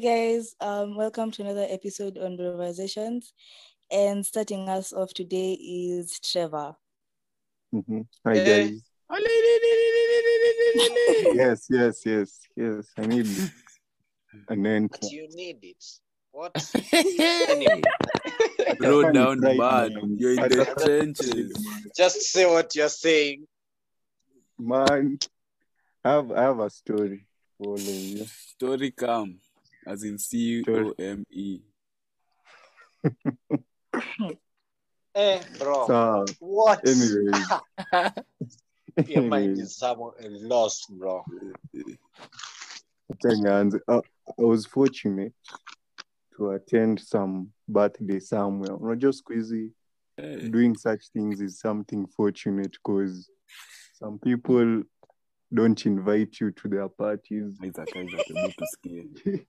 guys, um, welcome to another episode on Conversations. And starting us off today is Trevor. Mhm. Hi Hey. guys. Yes, yes, yes, yes. I need an entry. But you need it. What? anyway, Throw down pride, man. man. You're in the trenches. just say what you're saying. Man, I have I have a story for you. Story come. As in C O M E. Eh, bro. So, what? anyways, Your mind is somewhere lost, bro. Uh, I was fortunate to attend some birthday somewhere. Unajua siku hizi Hey. doing such things is something fortunate because some people don't invite you to their parties. Isaac, Isaac, hebu.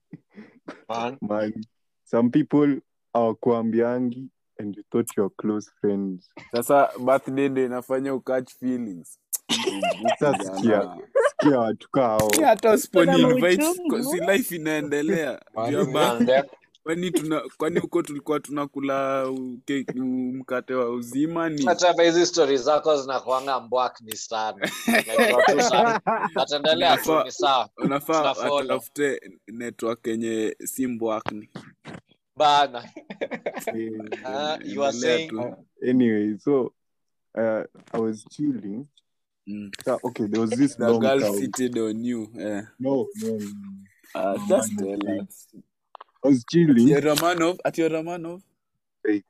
Man. Man, some people hawakuambiangi and you thought you're close friends. Sasa birthday ndio inafanya ukatch feelings. Sasa sikia, sikia watu kao. Hata usiponi invite si life inaendelea. Kwani tuna kwani huko tulikuwa tunakula keki- mkate wa uzima ni hata hizi stori zako zinakuanga sana sana. Ataendelea tu ni sawa unafaa atafute network yenye si mbwakni. bana Ah, you are saying anyway, so uh, I was chilling. Mm. So, okay, there was this The girl seated on you. No, no, no. Uh, just man, tell okay. I was chilling. You're Romanov, at your Romanov? Faith.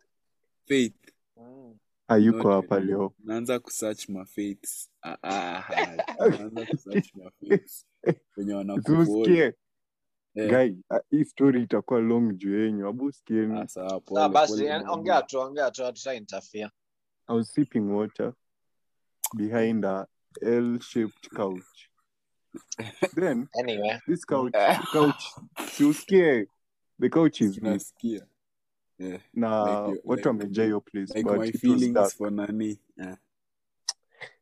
Faith. Mm. Hayuko No, hapa leo. Naanza kusearch my faiths. Ah, ah, ah. Naanza kusearch my faiths. Wenye wanakuona. Tusikie. Eh, Guy, uh, hii story itakuwa long juu yenyu. Abu sikieni. Sawa pole. Sawa basi ongea tu ongea tu hatuta interfere I was sipping water behind a L-shaped couch. Then anyway this couch, couch, siusikie. The couch is big. Tunasikia. Eh, na Like watu wamejaa hiyo place like but my it was feelings dark. for nani. Eh,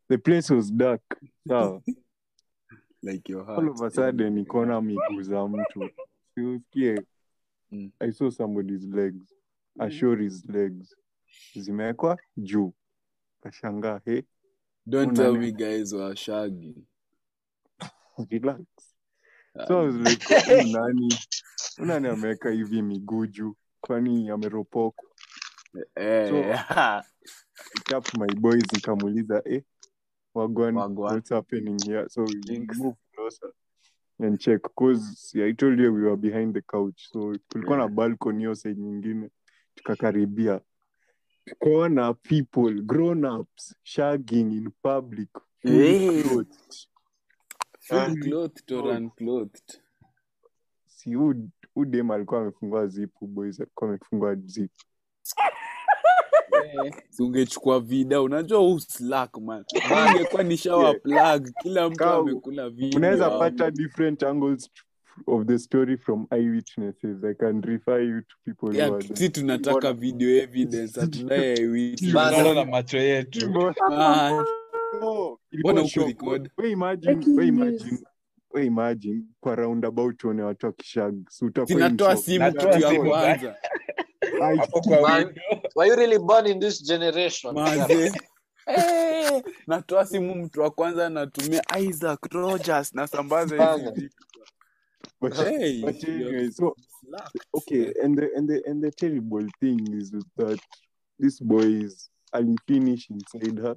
The place was dark. Sawa. like your heart. All of a sudden nikaona miguu za mtu. Siusikie. Mm. I saw somebody's legs. Ashori's legs. Zimewekwa juu. Kashangaa, hey, Don't tell me guys were shaggy. relax. So I was like, huyu nani? Nani ameweka hivi miguu juu? Kwani ameropoko Eh, Tap my boys nikamuuliza eh, wagwan, Wagwan. what's happening here? So we Thanks. closer and check cause I told you we were behind the couch. So kulikuwa na balcony hiyo side nyingine. Tukakaribia. Tukaona people, grown ups, shagging in public. Hey. Clothed. Full clothed or unclothed? Si huyu dem alikuwa amefungua zipu boys alikuwa amefungua zip. Ungechukua vida. Unajua huu slack man. Ingekuwa nishawa plug kila mtu amekula video. unaweza pata different angles of the story from eyewitnesses. I can refer you to people who Yeah, are si tunataka video evidence hatunaye. Tunaona macho yetu Hivyo- Man, No, ilikuwa Mbona shock. hukurecord? We imagine, Breaking imagine, we imagine kwa roundabout uone watu wakishag si utakuwa in sinatoa shock. simu Natoa kitu ya simu, kwanza. Ai, hapo kwa were you really born in this generation? Maze. Eh, natoa simu mtu wa kwanza anatumia isaac rogers nasambaza hizi but- Hey, but anyway, so okay and the, and the and the terrible thing is that this boy is alifinish inside her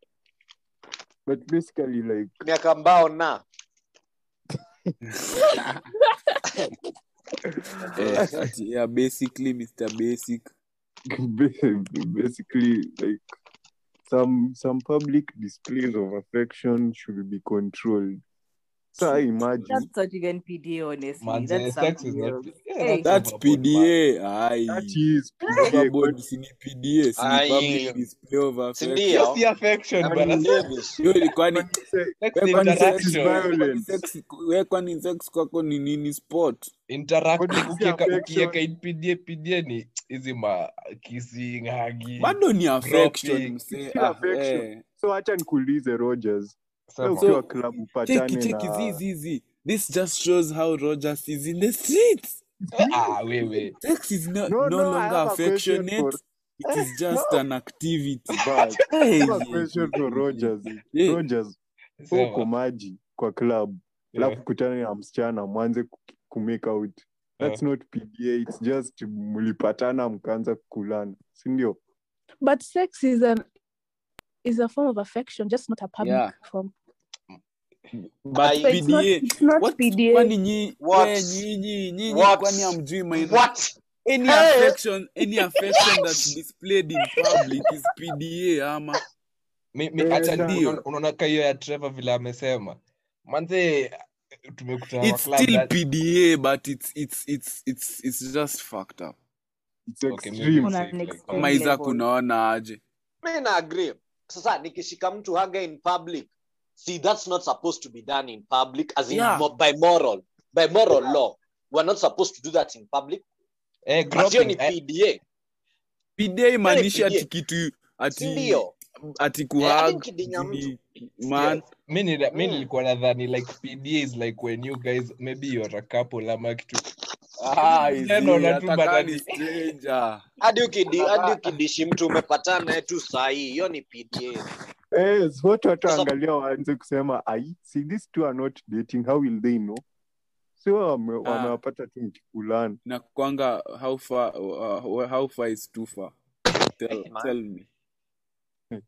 but basically like miaka mbao na. Eh, ati, yeah, basically mr basic. Basically like some some public displays of affection should be controlled so I imagine that's not even PDA, honestly. Man, that's sex is not Yeah, Hey. That's PDA. Aye. That is Overboard si ni PDA, si ni Ai. public display of affection. Sindio? Just the affection, bana. Davis. Hiyo ilikuwa ni wewe kwani sex interaction. violence. sex wewe kwani sex kwako ni nini sport? Interact- is ukieka- ukieka in PDA, PDA ni hizi ma kissing, hugging. Bado ni affection msee. Ah, affection. eh. so hacha nikuulize rogers So, na zizi. This just shows how Rogers is in the streets. Ah, wewe. Sex is no, No, no, no, longer affectionate. for- It is just an activity. But, Hey, I have a question for Rogers. Yeah. Rogers, uko maji kwa club Yeah. alafu kutana na msichana mwanze ku- kumake out that's not pda it's just mlipatana mkaanza kulana sindio But sex is an is a form of affection, just not a public Yeah. form. But PDA. What? PDA. Kwani nyi, What? nyinyi, nyinyi, kwani hamjui maina? What? Any affection, any affection that's displayed in public is PDA ama. Mi- mi- acha sawa. ni- unaona- ka hiyo ya Trevor vile amesema manze tumekutana It's still na- PDA, but it's it's it's it's it's just fucked up. it's extreme On say an like- extreme Kama Isaac unaona aje? mi na agree sasa nikishika mtu haga in public see that's not supposed to be done in public as in Yeah. mo- by moral by moral law. We're not supposed to do that in public. Eh, ni eh, pda PDA imaanisha ati kitu ati sindio? ati Eh, man. Mi Mm. nilikuwa nadhani like PDA is like when you guys maybe you're a couple ama kitu ah Neno izi na tu hata kama ni badani. stranger. Hadi ukidishi mtu umepatana tu sahii hiyo ni pda Eh, so watu Sasa- wataangalia waanze kusema ai see these two are not dating how will they know? Sio wame- Ah. wamewapata tu mkikulana na kwanga how far uh, how far is too far? Tell, Hey, tell me.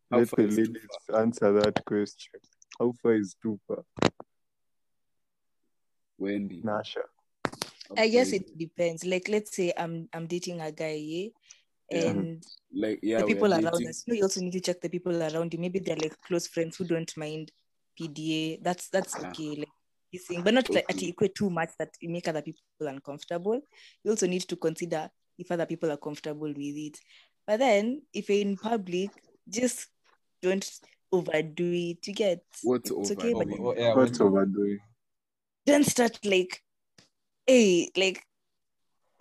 How let far the ladies answer that question. How far is too far? Wendy. Nasha. How I guess it depends. Like, let's say I'm I'm dating a guy, yeah, Yeah. and like yeah the people around dating. us. You also need to check the people around you. Maybe they're like close friends who don't mind PDA. That's that's Ah. okay. Like kissing, but not like at Okay. equate too much that you make other people uncomfortable. You also need to consider if other people are comfortable with it. But then, if you're in public, just don't overdo it. You get What's it's okay, but Oh, oh, yeah, what's when- overdoing don't start like, hey, like,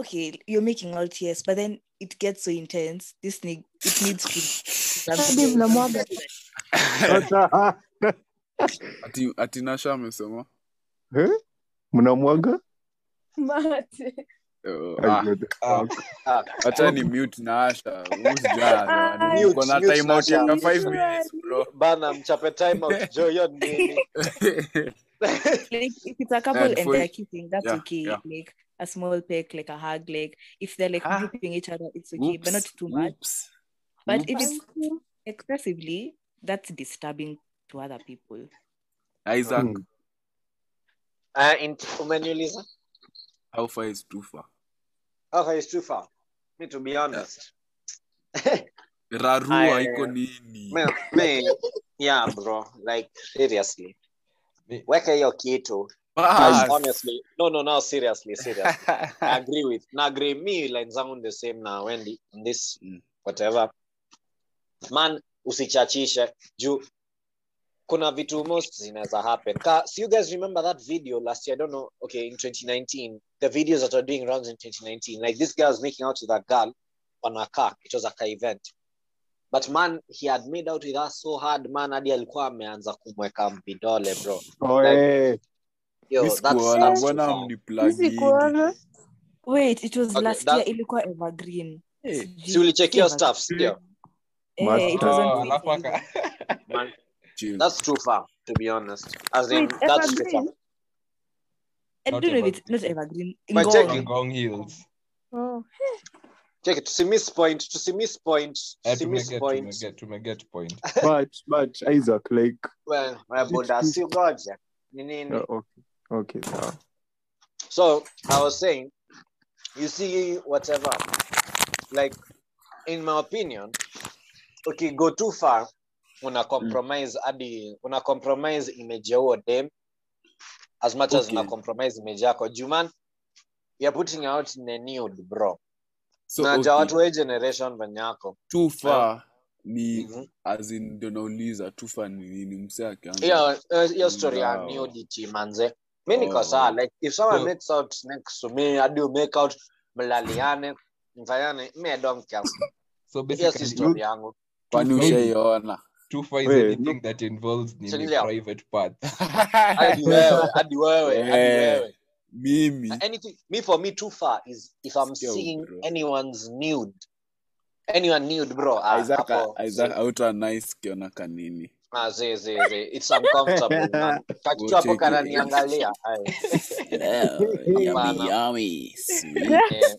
okay, you're making out yes, but then it gets so intense. This need it needs to. Hadi mnamwaga. ati ati nasha amesema Eh? mnamwaga Mate. uh, I ah, got the Ah. fuck. acha ni mute na asha Ah, mute, uko na mute time out ya 5 minutes bro bana mchape time out jo hiyo ni nini like if it's a couple and they're kissing, that's yeah, okay. yeah. Like a small peck, like a hug, like if they're like Ah. gripping each other, it's okay, but not Oops, too much. oops, But if it's excessively, that's disturbing to other people. Isaac. Mm. uh, in, umeniuliza how far is too far? Okay it's too far? Me to be honest. Rarua Aya, iko yeah. nini? me, me yeah bro. Like seriously. Me- weka hiyo kitu Bas. honestly. No no no seriously seriously. I agree with na agree. Me line zangu the same na Wendy this Mm. whatever. Man usichachishe. Juu kuna vitu most zinaweza happen. Ka so you guys remember that video last year? I don't know. Okay in 2019 the videos that are doing rounds in 2019 like this guy was making out with a girl on a car. It was a car event. But man he had made out with her so hard. Man hadi alikuwa ameanza kumweka vidole bro. Oh, Like, eh. Yo Mi that's, sikuona, that's too mbona far. Wait, it was Okay, last that- year. Ilikuwa evergreen. Sijui- si ulicheck your stuff sindio Eh, it was Oh, on alafu Twitter. aka- man chill. that's too far to be honest as in Wait, that's too evergreen? far I don't know if it's evergreen. not evergreen. But Ngong. check on Ngong Hills. Oh. check it tusimis point tusimis point Eh, tusimis tumeget- point tumeget- get point. but but isaac like well well, buda si goja ni nini uh, okay okay sawa. So i was saying you see whatever like in my opinion okay go too far una compromise hadi una compromise image ya huo dem as much as Okay. una compromise image yako. Juman you're putting out in a nude bro. So na okay, watu wa generation venye too far ni Mhm. as in ndio nauliza too far ni nini? Mse akianza hiyo eh, hiyo story ya nudity manze mi niko saa like if someone So- makes out next to me hadi you make out mlaliane mfanyane mi I don't care. So hiyo si basically story yangu. Kwani ushaiona? too far is Wait, anything no. that involves nini private part hadi wewe hadi wewe hadi Eh. wewe. mimi. Anything me for me too far is if i'm Sikia seeing bro. anyone's nude. Anyone nude bro. Ah, Isaac hapo. Isaac auta nice kiona kanini ah zi zi zi it's uncomfortable kakitu hapo kananiangalia. Yummy yummy. Sweet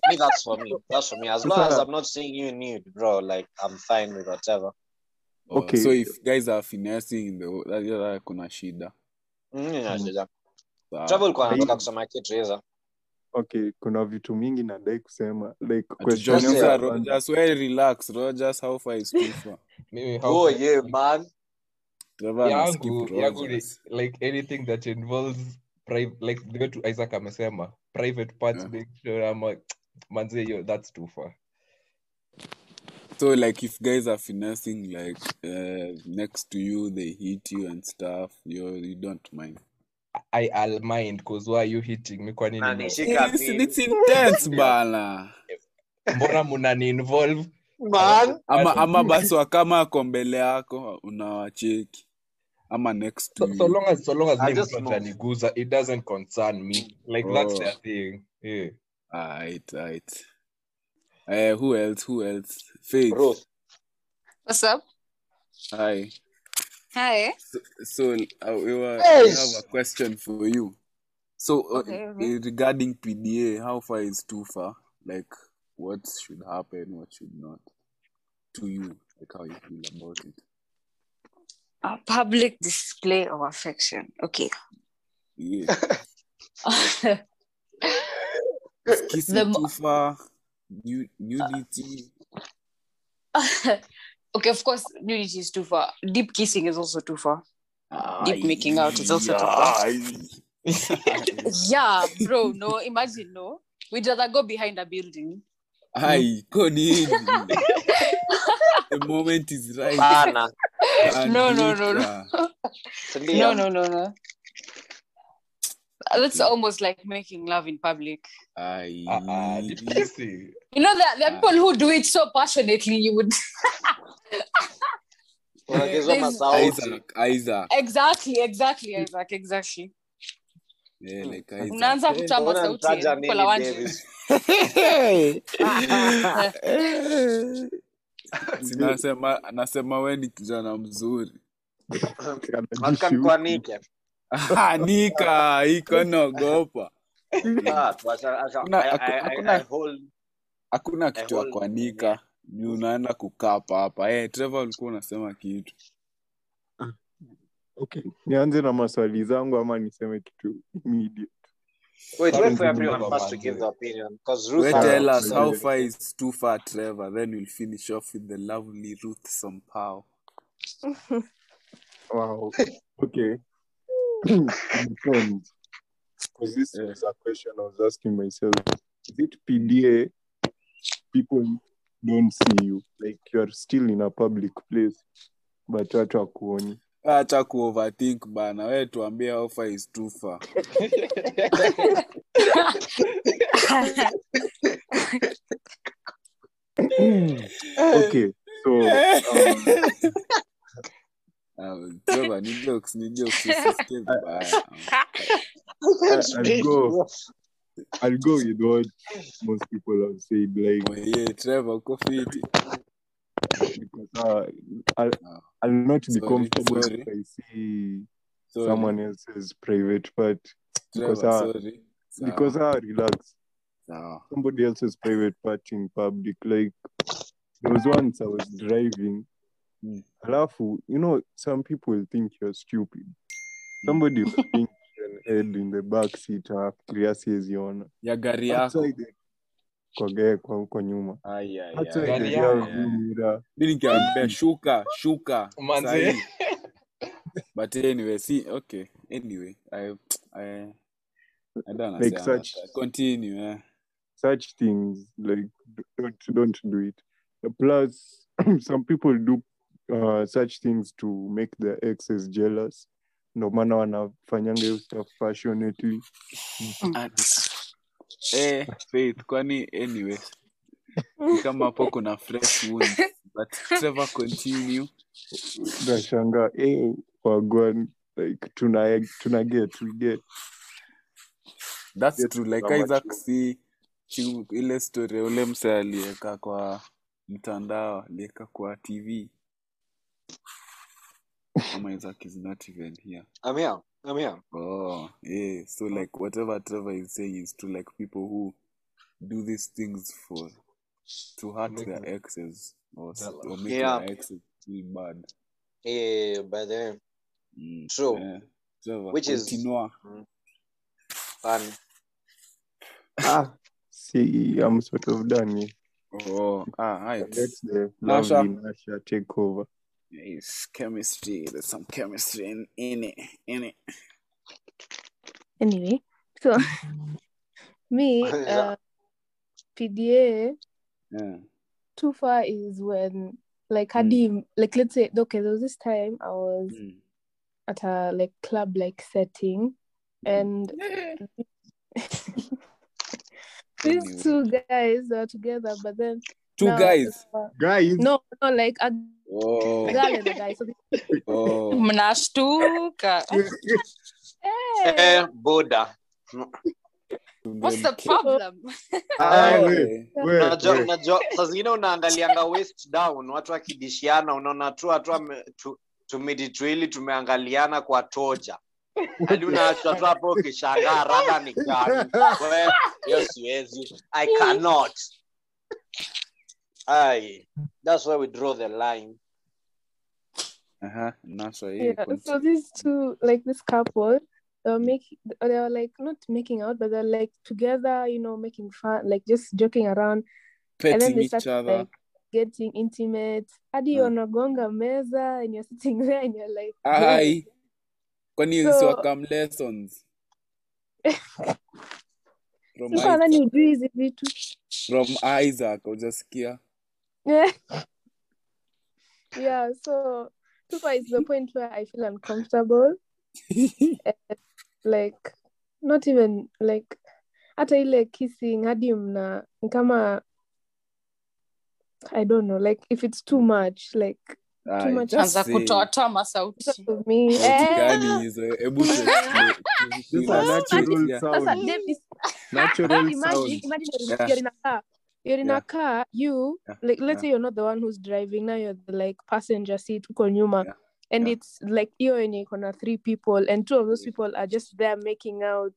me that's for me. That's for me. As long as i'm not seeing you nude bro like i'm fine with whatever. Oh, Okay. so if guys are finessing in the that, that kuna shida. Mm, yeah, yeah. Sawa. travel kwa nataka kusema kitu hizo okay kuna vitu mingi nadai kusema like question Just Rogers, well, relax. Rogers, how far is too far? mimi how oh yeah man yangu yangu ni like anything that involves private like Isaac amesema private parts Yeah. make sure ama manze yo that's too far. So like if guys are finessing like uh, next to you, they hit you and stuff, you you don't mind. I I'll mind because why are you hitting me? Kwa nini It's, it's intense bana. mbona mnani involve man Ama ama basi wa kama ako mbele yako unawacheki. Ama next to so, you. so long as so long as I just mtu move. it doesn't concern me like that's Oh. the thing yeah Alright, right. Uh, who else? Who else? Faith. Ruth What's up? Hi. Hi. So, so uh, we, were, we have a question for you. So uh, Okay, okay. uh, regarding PDA, how far is too far? Like, what should happen? What should not? To you, like how you feel about it. A public display of affection. Okay. Yeah, kissing The too far? Nu- nudity. okay, of course, nudity is too far. Deep kissing is also too far. Deep making out is also too far. Yeah, bro. No, imagine no. We'd rather go behind a building. Hi, Connie. the moment is right. bana No, no, no, no. Andika. No, no, no, no. That's almost like making love in public. Aye. Ah, ah, uh, You know, there, there are ah. people who do it so passionately, you would. unagezwa Isaac, Isaac. exactly, exactly, Isaac, exactly. Yeah, like Unaanza sauti nasema we ni kijana mzuri. Akamkwanike nika iko naogopa. Hakuna kitu ya kuanika. ni unaenda kukapa hapa hey, eh, trevor ulikuwa unasema kitu. Ah. Okay. Nianze na maswali zangu ama niseme kitu media? Wait, wait for everyone Trevor, first to give the opinion. Because Ruth we has tell us how far is too far Trevor? Then we'll finish off with the lovely Ruth Sampao wow. Okay. Depends because this Yeah. is a question i was asking myself. Is it pda people don't see you? Like you're still in a public place but watu wakuoni acha kuoverthink bana we tuambie ofa is tufa okay so um, ni jokes, ni jokes. I'll go. I'll go with what most people have said. Like, Oh, yeah, Trevor, uko fiti. because, uh, I'll, Ah, I'll not be Sorry, comfortable sorry. if I see sorry. someone else's private part. Trevor, because, uh, sorry. Sawa, Because I relax. sawa. Somebody else's private part in public. Like, there was once I was driving. Mm. Alafu, you know, some people think you're stupid. Somebody will think you're an head in the back seat anafikiria siweziona. ya gari yako Outside, kwa gari kwa huko nyuma. Ai, ai, Hata ai, Gari ai, ile yako. ya ai. mirror. mi nikiambia shuka shuka Manze. but anyway see okay anyway i i i don't Like such- continue eh. such things like don't don't do it plus some people do uh, such things to make their exes jealous ndo maana wanafanyanga hiyo stuff passionately At- eh, faith kwani anyways kama hapo kuna fresh wound but Trevor continue. Nashanga eh, wagwan like tuna tuna get we get. That's Get true like Isaac si ile story ule mse aliweka kwa mtandao aliweka kwa tv ama Isaac is not even here. I'm here. I'm here. Oh, yeah. So like whatever Trevor is saying is to like people who do these things for to hurt Make their them exes or, s- jealous. or make Yeah. their exes feel bad. Yeah, by the way, Mm. True. Yeah. Trevor, Which is- continue. fun. ah see i'm sort of done here. Oh, ah, right. let the Nasha. lovely Nasha take over It's chemistry. There's some chemistry in, in it. In it. Anyway, so me, uh, PDA Yeah. too far is when like hadi like let's say okay there was this time I was Mm. at a like club like setting and these two guys were together but then Two no, guys. guys no no like a Oh. girl and a guy so Oh. Mnashtuka. hey, Eh, Buddha. What's the problem? Ah, saa zingine unaangalianga waist down watu wakidishiana unaona tu watu ame- tu- tumidi tumeangaliana kwa toja hadi unaachwa tu hapo ukishangaa rada ni gani hiyo siwezi i cannot Aye. that's where we draw the line Uh-huh. Nasha, yeah. yeah so these two like this couple they were making they were like not making out but they're like together you know making fun like just joking around and then Petting they each started other. like getting intimate hadi Mm. wanagonga meza and you're sitting there and you're like Ai. Kwani So- si wakam lessons? From, sasa nadhani Isaac, ujui hizi vitu from Isaac, ujasikia? Yeah yeah so super is the point where i feel uncomfortable like not even like hata ile kissing hadi mna kama i don't know like if it's too much like Ai, much. Anza kutoatoa masauti. of me Sauti gani hizo? Hebu tu explain. These are natural sounds. Natural sounds. imagine you're Yeah. You're in a car you're Yeah. a car you Yeah. like let's Yeah. say you're not the one who's driving now you're the like passenger seat uko nyuma Yeah. and Yeah. it's like hiyo yenye iko na three people and two of those people are just there making out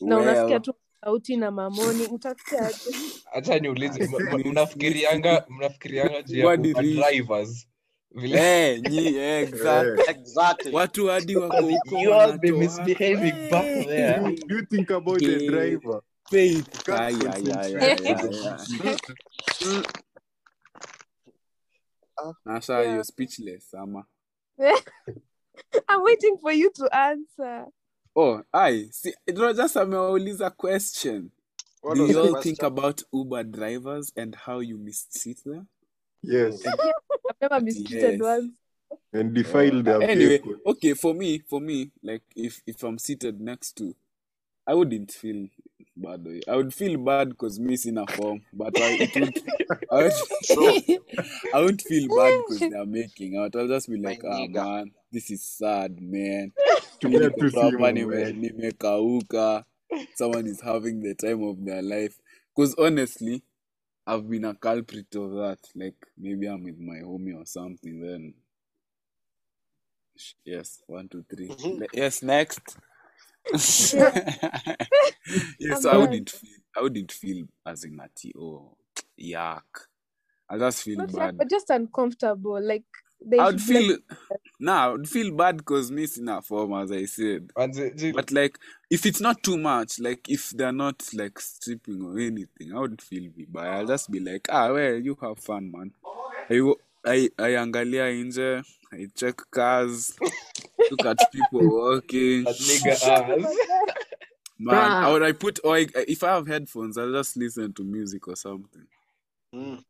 na unasikia Well, tu sauti na mamoni utasikia aje? hacha niulize m- m- Miss- mnafikirianga mnafikirianga juu ya What Uber did he- drivers vile eh, nyi, eh, exactly. exactly Watu hadi wako huko you all be misbehaving back Eh, there. You- think about the driver? Faith. Can't Ay, ay, ay, concentrate. ay, ay, ay. Mm. Nasha, you're speechless, ama. I'm waiting for you to answer Oh, I see. Rogers amewauliza question. What Do was you the all question? think about Uber drivers and how you mistreat them? Yes. I've never mistreated Yes. once And defile uh, their Anyway, vehicle. okay, for me, for me, like if if I'm seated next to, I wouldn't feel bad. though. I would feel bad because missing a form, but I it would, I would, I would feel bad because they're making out. I'll just be like, ah nigga." man, this is sad, man. To get to see hapa you, nime- nimekauka. Someone is having the time of their life. Because honestly, I've been a culprit of that. Like maybe I'm with my homie or something. Then yes, one, two, three. Mhm. Yes, next. yes, I'm so I wouldn't feel. I wouldn't feel as in that. Oh, yuck. I just feel not bad. yet, but just uncomfortable like they I would should, like, feel. Nah, I would feel bad because missing a form, as I said. Manze, Jill, But like, if it's not too much, like if they're not like stripping or anything, I wouldn't feel bad. I'll just be like, ah, well, you have fun, man. I wo- I I angalia nje, I check cars, look at people walking. that nigga ass. Man, or I put or if I have headphones, I'll just listen to music or something. Mm.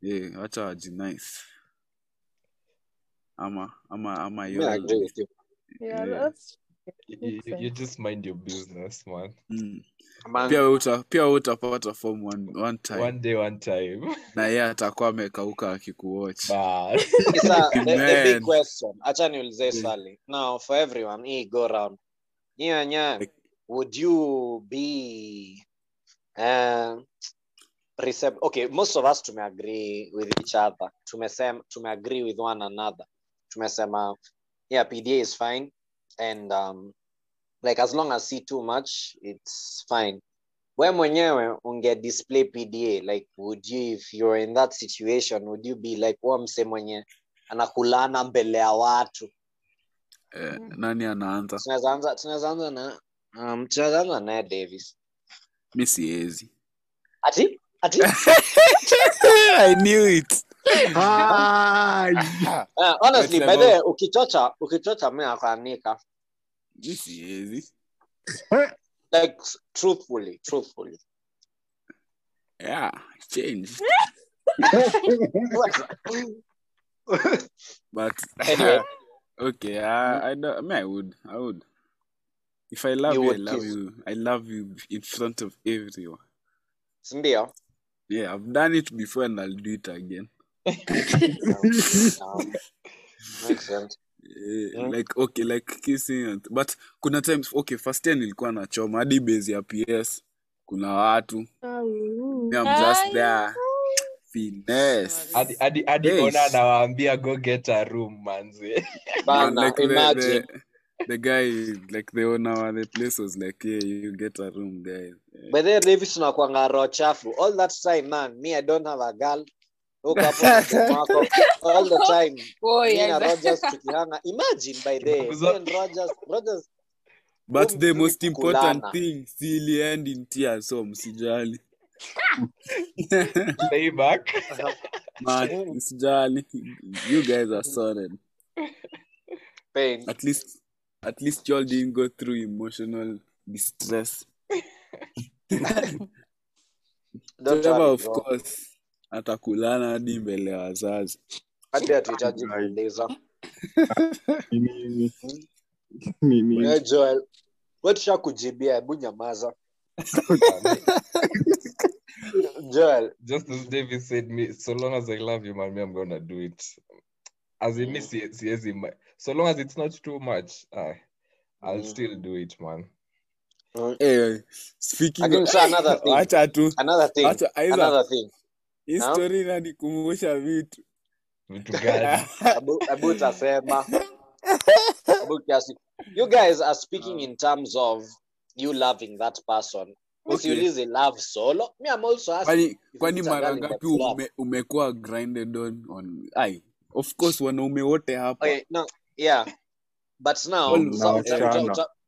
Yeah, acha waji nice. Ama ama ama Me, I agree with you. Yeah, Yeah. that's You, you, just mind your business, man. Mm. Man, Pia uta pia utapata form one, one time. One day, one time. Na yeye atakuwa amekauka akikuwatch. Acha niulize swali now for everyone hii go round nyie would you be um, recep- okay most of us tumeagree with each other tumesema tumeagree with one another tumesema yeah pda is fine and um, like as long as see too much it's fine. We mwenyewe unge display pda like would you if you're in that situation would you be like wa mse mwenye anakulana mbele ya watu? Eh, nani anaanza? tunaweza anza tunaweza anza na um, tunaweza anza naye davis. Mi siezi ati? Ati? I knew it. Uh, honestly Let's by the have way ukichocha ukichocha mi akanika Mi siwezi. like truthfully truthfully Yeah, changed. But Anyway. okay, I I don't, I mean I would I would. If I love You you, I love kiss. you. I love you in front of everyone. sindio Yeah, I've done it before and I'll do it again. Um, makes sense. Like okay like kissing and, but kuna times okay first year nilikuwa nachoma hadi base ya ps kuna watu. Ah, I'm just there. Finesse. Hadi hadi hadi ona anawaambia go get a room manze. Bana like the, imagine. the, the guy like the owner of the place was like yeah you get a room guys. Yeah. but then way davis unakwanga roho chafu all that time man me i don't have a girl huko hapo na all the time. Oh, me na yes. rogers tukihanga imagine by the way. Me and rogers rogers but the most important kukulana. thing. Still end in tears. So msijali playback man msijali you guys are sorted. Pain. At least at least y'all didn't go through emotional distress. Don't Trevor, worry of course atakulana hadi mbele ya wazazi. Hadi hatuhitaji kuuliza. Joel hebu nyamaza. Joel. Just as David said, me so long as I love you, man, me, I'm gonna do it. As in me, si- siwezi ma- so long as it's not too much, uh, I'll Mm. still do it, man. Eh, speaking I of- so another thing. acha tu. Another thing. Acha another thing Naam. inanikumbusha vitu Vitu gani? Hebu utasema kiasi. you guys are speaking in terms of you loving that person Okay. usiulize love solo me i'm also asking kwani mara ngapi ume, umekuwa grinded on on ai of course wanaume wote hapa okay no yeah but now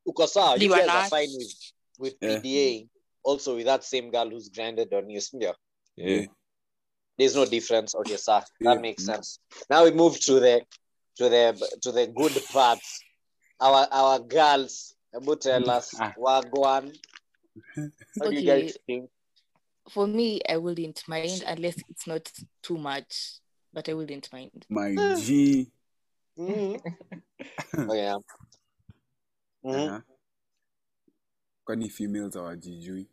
uko sawa you guys are fine with with Yeah. pda also with that same girl who's grinded on you sindio Yeah. There's no difference okay sir that Yeah. makes sense now we move to the to the to the good parts our our girls Ebu tell us Ah. wagwan what do you Okay. guys think For me, I wouldn't mind unless it's not too much, but I wouldn't mind. my g mm. oh yeah Mhm. Aha. kwani females hawajijui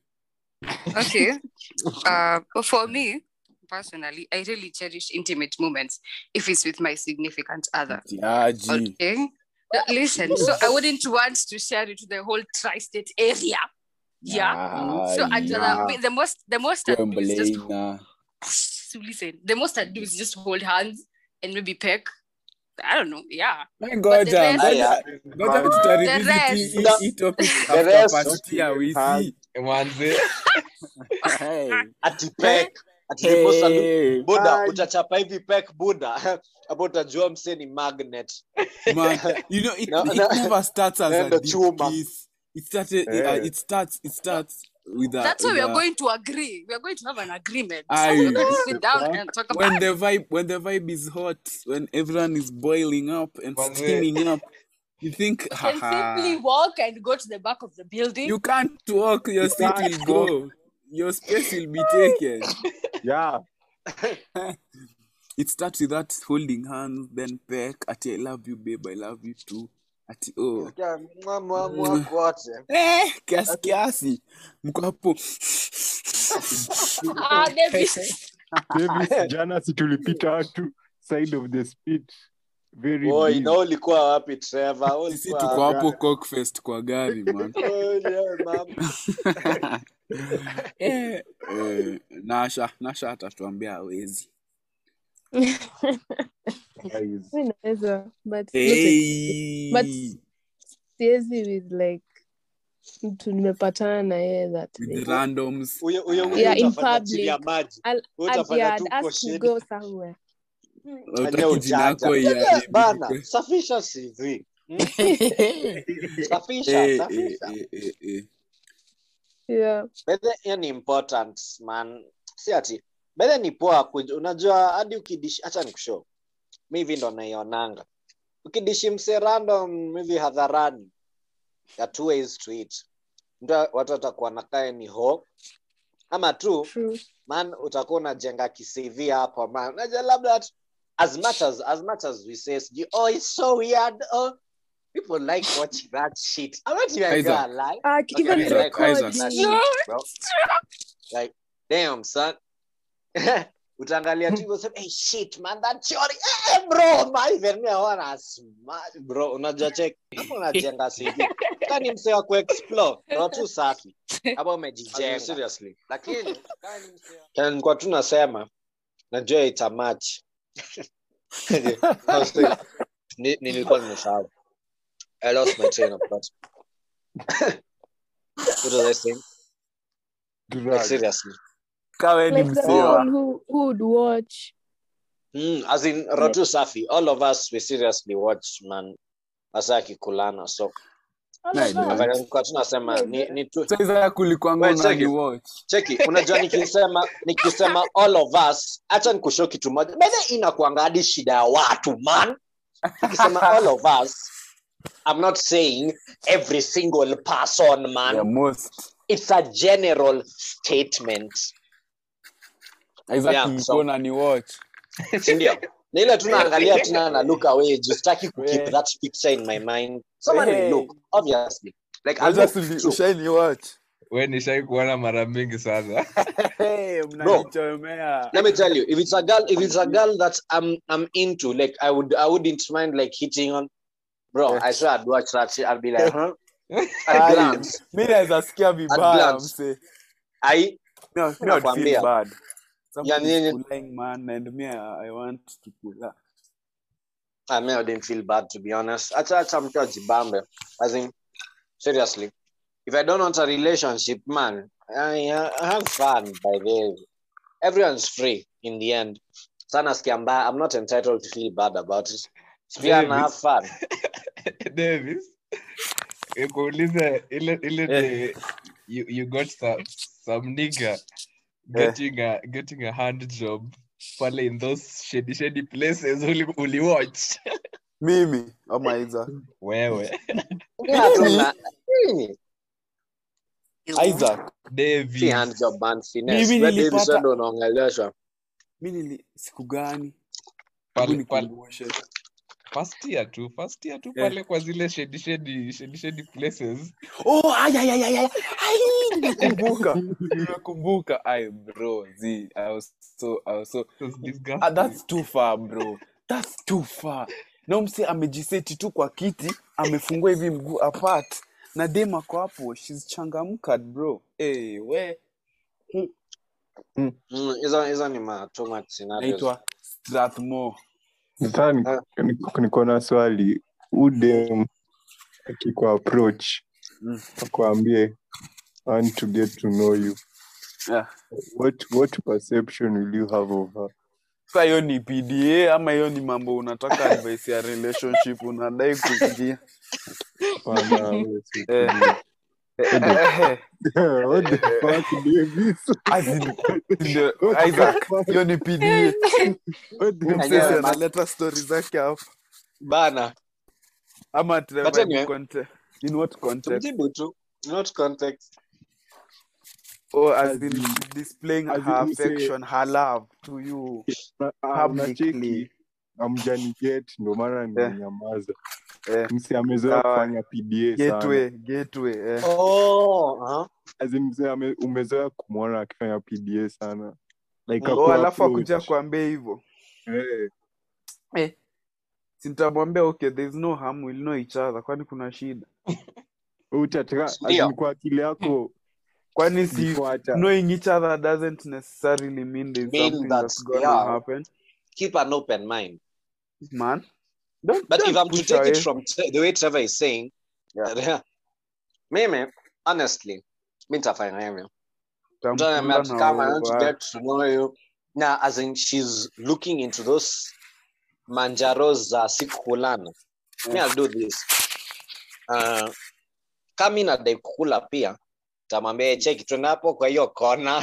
okay. Uh, but for me, personally, I really cherish intimate moments if it's with my significant other. jaji Okay. Listen, so I wouldn't want to share it to the whole tri-state area. Yeah. So I yeah. the most the most I do is just so listen. The most I do is just hold hands and maybe peck. I don't know. Yeah. My ngoja rest- ngoja ngoja The tutarevisit rest- hii- hii- hii topic after rest- part ya wisi Manze, Hey. ati pek ati niposa lu- Hey. buda Ai. utachapa hivi pek buda hapo utajua mse ni magnet Man, you know it, No, it no. never starts as a deep chuma. It started. Yeah. Uh, it starts. It starts with a. That's why we are a- going to agree. We are going to have an agreement. Aye. We're going to sit down and talk about when the vibe when the vibe is hot when everyone is boiling up and Manze. steaming up You think You can simply walk and go to the back of the building. You can't walk, your You seat can't will go. Your space will be taken. Yeah. It starts with that holding hands, then peck, ati I love you, babe, I love you too. Ati oh. Kote. Eh, kiasi kiasi. Mko hapo. ah, Davis. Davis, jana si tulipita watu side of the speed. Very Oi, na ulikuwa wapi Trevor? Wewe Sisi tuko hapo Cockfest kwa gari man. Oi, yeah, mama. eh, eh, Nasha, Nasha atatuambia hawezi. Guys. Naweza but Hey. but siwezi with like mtu nimepatana na yeye that With randoms. Huyo huyo huyo Yeah, in utafanya chini ya public. maji. I'll, Wewe I'd, utafanya yeah, I'd ask to go somewhere. Bana, safisha CV. Mm. Safisha, Eh, eh, safisha. eh. Yeah. Bedhe hiyo ni important man. Si ati bedhe ni poa kuj- unajua hadi ukidishi acha nikushow. Mi hivi ndo naionanga. Ukidishi mse random hivi hadharani. ya are two ways to it. Mtu watu watakuwa nakae ni ho ama tu True. man utakuwa unajenga kisivi hapo man unajua labda as much as as much as we say oh it's so weird oh people like watching that shit. I'm not even Isaac. gonna lie Uh, Okay, even Isaac, recording. Isaac. Shit, bro. like damn son. Utaangalia tu hivyo hey shit man that chori eh bro my even me wanna smash bro unajua check. Hapo unajenga cv kani msee wa kuexplore? Ndo tu safi. Hapo umejijenga. Seriously. Lakini kani nilikuwa tu nasema najua Ni- nilikuwa nimesahau I lost my train of thought. what was I saying? Like seriously. Kawe ni people who, who would watch. Mm, as in Rotu Safi, all of us we seriously watch man Asaki Kulana. So nilikuwa tunasema ni, ni tu Sasa kulikwanga Wait, unani second. watch. cheki unajua nikisema nikisema all of us acha nikushow kitu moja bene inakuanga hadi shida ya watu man nikisema all of us I'm not saying every single person man Yeah, most. it's a general statement exactly Yeah, so- ni watch. sindio ni ile tunaangalia tuna na look away just sitaki ku keep Yeah. that picture in my mind someone will Hey. look obviously like I just through. ushaini watch. we nishai kuona mara mingi sana Hey, mnanichomea. let me tell you if it's a girl if it's a girl that I'm I'm into like I would I wouldn't mind like hitting on bro I swear I'd watch that shit I'd be like huh at glance mimi naweza sikia vibaya mse I no no feel bad Somebody Yani- is pulling man and me I I want to pull up. Ah, I mean I didn't feel bad to be honest. I acha acha mtu ajibambe as in seriously. If I don't want a relationship man I, I have fun by the way. Everyone's free in the end. Sana sikia I'm not entitled to feel bad about it. Pia na have fun. Davis. Ikuulize ile ile eh. you, you got some, some nigga getting a getting a hand job pale in those shady shady places uliwatch mimi ama wewe. Isaac davismimi nilipata siku gani? First year tu first year tu Yeah. pale kwa zile shedi shedi shedi shedi places Oh, aya aya ay, ay, ay. Ai, nimekumbuka nimekumbuka ai bro z I was so I was so ah, that's too far bro that's too far na msi amejiseti tu kwa kiti amefungua hivi mguu apart na dem ako hapo shes changamka bro hey, we hizo hmm. hizo ni ma too much scenarios. naitwa strathmore niko na swali. Udem akikwa approach Mm. akwambie want to get to know you. Yeah. what what perception will you have of her? Sa hiyo ni pda ama hiyo ni mambo unataka advice ya relationship? Unadai kuingia Eh. Kidding. What the fuck, Davis? As in, ndio, Isaac, hiyo ni pda What the Huyu Enyewe, msesi man. analeta stori zake hapa bana ama But Trevor, anyway. in in what context tumjibu tu not context or as As in in- displaying as in her you say- affection her love to you ah, publicly unacheki amjaniget ndo maana Eh. nimenyamaza eh, msi amezoea kufanya pda gateway gateway eh. oh uh-huh. Umezoea kumwona akifanya pda sana. Like oh, alafu akuja kuambia hivyo. Hey. sintamwambia okay there is no harm we'll know each other. Kwani kuna shida? Utataka kwa akili yako kwani si knowing each other doesn't necessarily mean there's Mean something that's gonna yeah. happen. Keep an open mind man. Don't, but don't if i'm to take away. it from t- the way trevor is saying Yeah. mimi honestly mi nitafanya hivyo Mtu Utamkula anaambia na kama I want to get to know you now as in she's looking into those manjaros za siku kulana me I'll do this. Uh, kama mi nadai kukula pia tamwambia cheki twende kwa hiyo kona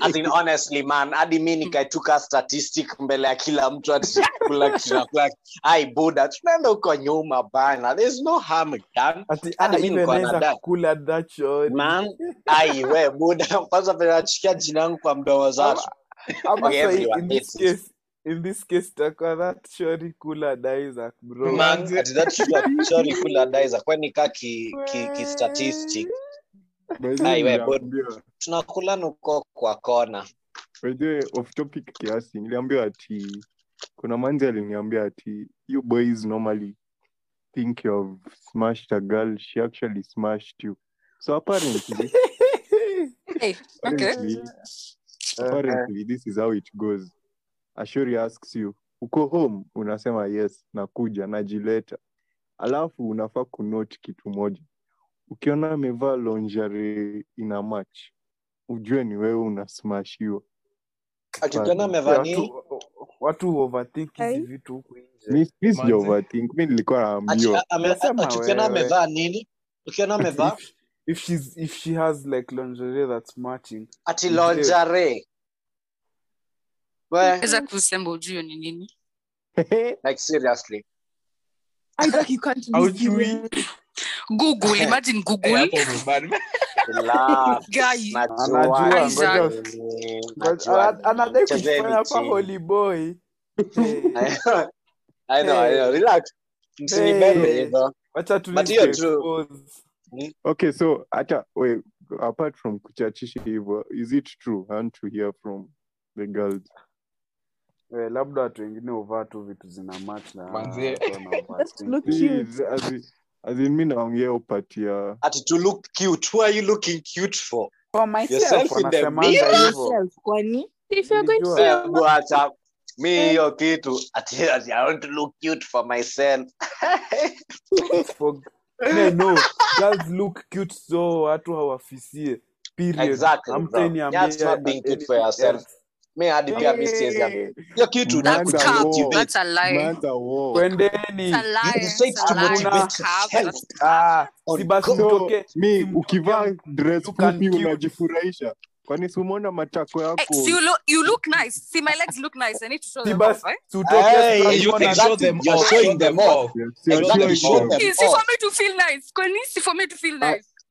as in honestly man hadi mi nikaituka statistic mbele ya kila mtu atikula kinakula. Ai buda tunaenda huko nyuma bana. There's no harm done. Mi ai we buda kwanza vile nachikia jina yangu kwa mdomo zatu Ama Okay, everyone in this case in this case takwa that shori kula daisak bro. Man ati that kula daiza kwani ka ki, ki, statistic? Ai, we, niliambiwa- tunakulana kwa kona. Wejue off topic kiasi niliambiwa ati kuna manzi aliniambia ati you boys normally think you've smashed a girl she actually smashed you. So apparently Hey, okay. apparently, apparently this is how it goes ashori asks you uko home? Unasema yes nakuja najileta. Alafu unafaa kunote kitu moja. Ukiona amevaa lingerie ina match ujue ni wewe unasmashiwa. Akikiona amevaa nini? watu, watu overthink hizi vitu huku nje. Sija overthink nilikuwa Ati- naambiwa. amevaa nini? Ukiona amevaa? if, if she's if she has like lingerie that's matching ati lingerie we Weza kusema ujue ni nini like seriously. Isaac, you can't be Haujui. serious. google imagine google. hapo Guy. Isaac. nini, Ngoja- najua anadai Chezeni hapa holy boy. I know, I know. Relax. Msinibebe Hey. hivyo. wacha tu But hiyo tu- hmm? hmm? okay so hata we apart from kuchachisha hivyo is it true? I want to hear from the girls Eh, labda watu wengine huvaa tu vitu zina match na wana look cute. mi naongea upatia Ati to look cute. Who are you looking cute for? For myself, Yourself in the wanasemanga mirror. hivyo. Yourself, kwani If you're going to Nilijua. see Eh. Mi hiyo kitu. Ati ati I want to look cute for myself. For- No, no, girls look cute so watu hawafisie period Exactly, Hamtani bro. ambia That's not being cute for anything Mi hadi pia mi siwezi ambia. else. Hiyo kitu That's Manda cap. That's a lie. Manda war. kwendeni a lie. You say It's to motivate yourself. Ah, On si basi God. mi ukivaa dress you fupi unajifurahisha kwani simona matako Hey, yako see, you look, you look nice. See, my legs look nice. I need to show them off, eh? Hey, you can show them You're showing them them off. off. Yes, Exactly, show them off. Easy for me to feel nice. Kwani easy for me to feel Ah,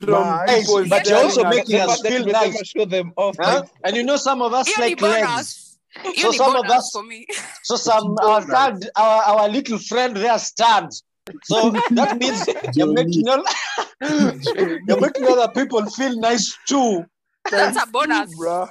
nice. from Nah, people but you're also staring making us feel nice. show them off. Huh? like, And you know some of us like legs. So Hiyo some of us for me. So some our third, our, our little friend there stands. So that means you're making all, you're making other people feel nice too. That's a bonus. bruh.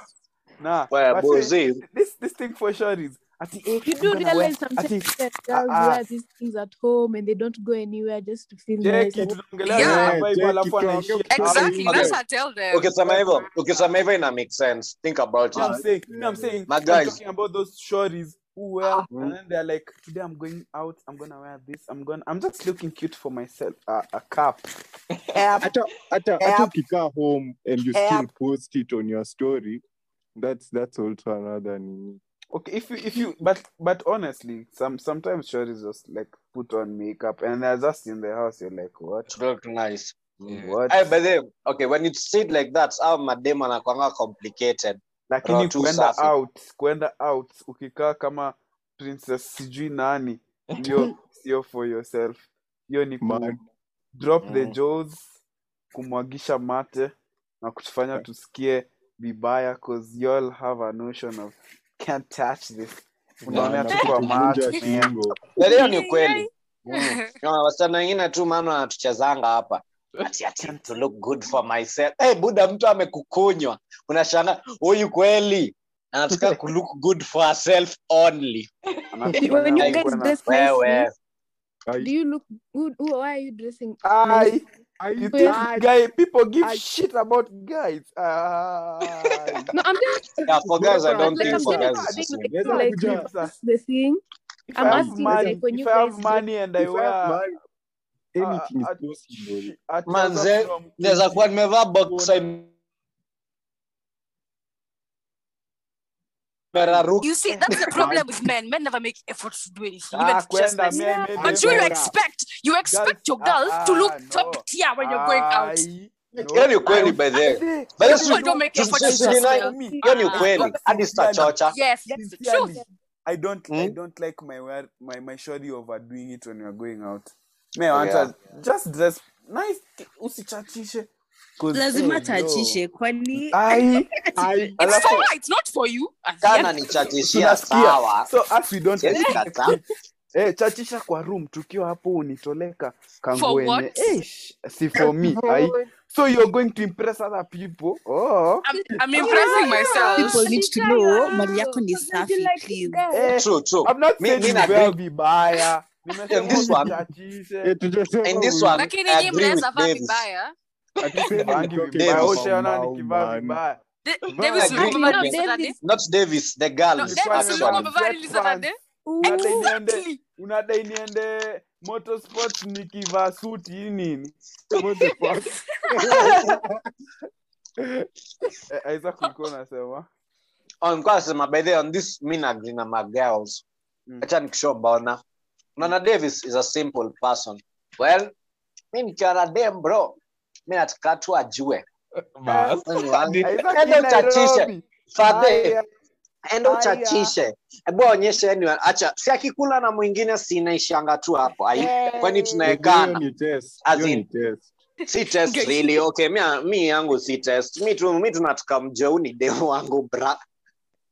Nah, Well, but boys, say, eh, this this thing for sure is ati You I'm do gonna wear- realize sometimes ati that girls ah, ah. wear these things at home and they don't go anywhere just to feel nice. cheki and- Yeah. na vibe Cheki, alafu tunaongea anaishia kutoka hapo. Exactly. Okay. That's what I tell them. ukisema hivyo ukisema hivyo ina make sense think about it. I'm it saying, me, I'm saying, My I'm guys. talking about those shorties who wear, Mm. and then they're like, today I'm going out, I'm gonna wear this, I'm gonna, I'm just looking cute for myself, uh, a cap. Cap. hata hata hata App. ukikaa home and you App. still post it on your story that's that's also another nini Okay, if you, if you, but, but honestly, some sometimes shorties just like put on makeup and they're just in the house. You're like, what? to look nice. What? Hey, but then, okay when you see it like that au mademo anakwanga complicated Lakini kwenda out, kwenda out, ukikaa kama princess sijui nani, ndio sio for yourself hiyo ni ku drop the Mm. jaws kumwagisha mate na kutufanya tusikie vibaya cause you all have a notion of can't touch this. Unaonea tu kwa macho. hiyo ni kweli Mm. Kama wasichana wengine tu maana wanatuchezanga hapa. To look good for myself. Hey, buda mtu amekukunywa. Unashanga huyu kweli? Anataka ku look good for herself only. When you guys dress nice, do you look good? Who, are you dressing? Ai, ai, you Wait. think guy people give I- shit about guys Ai. No, I'm just yeah, for guys I don't like think I'm for saying, guys like, it's the like, like the thing. if I'm have asking, money, like, when if you I have money and I If wear money, anything uh, is possible. a Manze, trouser from naweza kuwa KG, nimevaa boxer imeraruka You see, that's the problem with men. Men never make efforts to do anything. Even ah, to dress kwenda nice. me, I made But them you, you expect you expect your Girls, girl ah, to look ah, top no. tier when you're going out. Ai, no. hiyo ni ukweli by the way. They- But that's People true. don't make Tu- effort tu- to tu- dress deny- well. me, hiyo ni Ah. ukweli hadi sitachocha Yes, that's the Sincerely, truth. I don't I Mm. don't like my wear my my shoddy overdoing it when we are going out. Me I want Yeah. to just dress nice usichachishe. lazima achachishe kwanichachisha yaani eh, kwa room tukiwa hapo unitoleka kangwene. Si for me ai. So you're going to impress other people? Oh. I'm, I'm impressing myself. People need to know mali ni safi please. eh, true true. I'm not saying you will be biased in this one. in this one lakini nyinyi mnaweza vaa unadai niende nikivaa suti hii nini? Aiza eh, kulikuwa oh, nasema nikuwa nasema on this mi nagri na magirls mm. nana davis is a simple person. Well mi nikiona dem bro mi nataka tu ajue. Ende uchachishe fadhe ende uchachishe hebu aonyeshe acha si akikula na mwingine sinaishanga tu hapo. Hey. kwani tunaekana mi, yangu si test. Mi, tu, mi tunataka mjeuni deo wangu bra.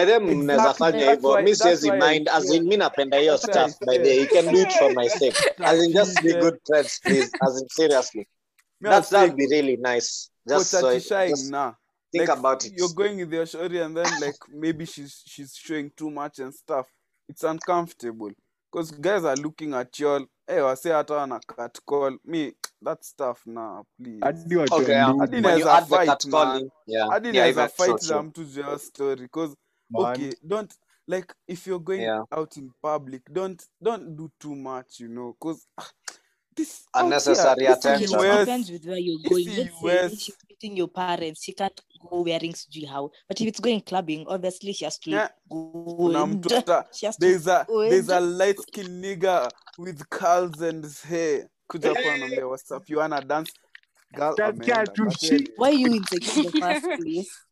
if there was an You don't option have of to- that you you don't have think to you wouldn't be show doing that much. by them mnaweza Exactly. fanya That's hivyo why- mi that's siwezi mind as in said- mi napenda hiyo That's stuff by the you can do it for my sake as in just be good friends please. As in seriously. Me, that that would be really nice. Just so kuchachisha just na think like, about it. you're going with your shorty and then like maybe she's she's showing too much and stuff. It's uncomfortable. Because guys are looking at y'all hey wase hata wana cut call. Me that stuff na please. Hadi watu okay yeah. wandugu, Hadi when you inaweza add fight, catcalling yeah. Hadi yeah naweza even true fight za true mtu juu ya story. Because man. okay don't like if you're going Yeah. out in public don't don't do too much you know because ah, this Unnecessary here, this attention. it US, depends with where you're going. this Let's say US. she's meeting your parents, she can't go wearing sijui how. But if it's going clubbing, obviously she has to Yeah. go kuna and mtu hata she has to there's a go there's a light skin nigga with curls and hair kuja hapo anambia what's up you wanna dance girl Utasikia ameenda tu but why are you in the first place?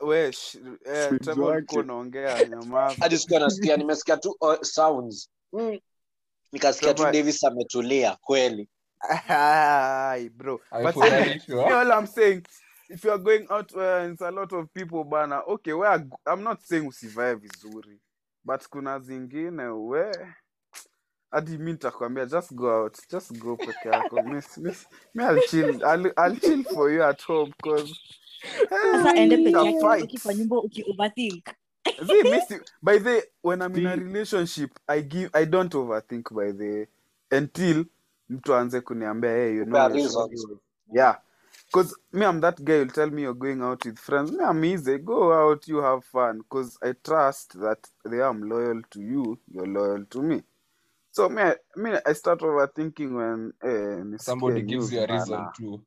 We eh, hadi sikuwa nasikia nimesikia tu uh, sounds mm. nikasikia tu davis ametulia kweli Ay, bro. But Amefurahishwa. me, all I'm saying, if you are going out uh, it's a lot of people, bana, okay, where I'm not saying usivae vizuri, but kuna zingine we hadi mi nitakwambia just go out, just go peke yako. Miss, miss, me I'll chill, I'll, I'll chill for you at home because sasa ende peke yake kwa nyumba uki overthink See, me by the when I'm in a relationship, I give I don't overthink by the until mtu aanze kuniambia hey, you know Kupea your reasons. shorty was-" yeah. Because me I'm that guy will tell me you're going out with friends. Me I'm easy. Go out you have fun. Because I trust that they am loyal to you you're loyal to me. So me I, me I start overthinking when eh, Somebody gives you a reason to.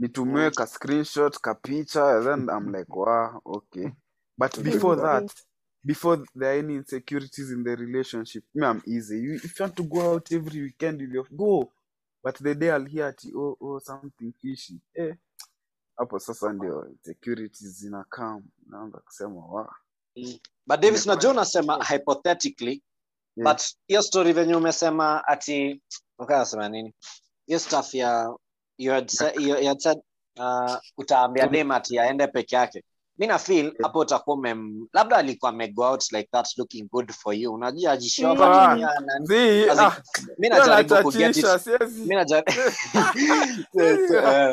Nitumiwe ka screenshot ka picha then I'm like wow okay. But before that before there are any insecurities in the relationship me I'm easy. You, if you want to go out every weekend you your go. But the day I'll hear ati oh, oh something fishy eh hapo sasa ndio insecurities zinakam naanza kusema wa. But davis najua unasema hypothetically Yeah. but hiyo story venye umesema ati nasema nini? Hiyo stuff ya you had said, you, you had said uh, utaambia demati aende peke yake. Mi na feel hapo utakuwa umem labda alikuwa amego out like that looking good for you. Unajua Ah, As in, ah najaribu najaribu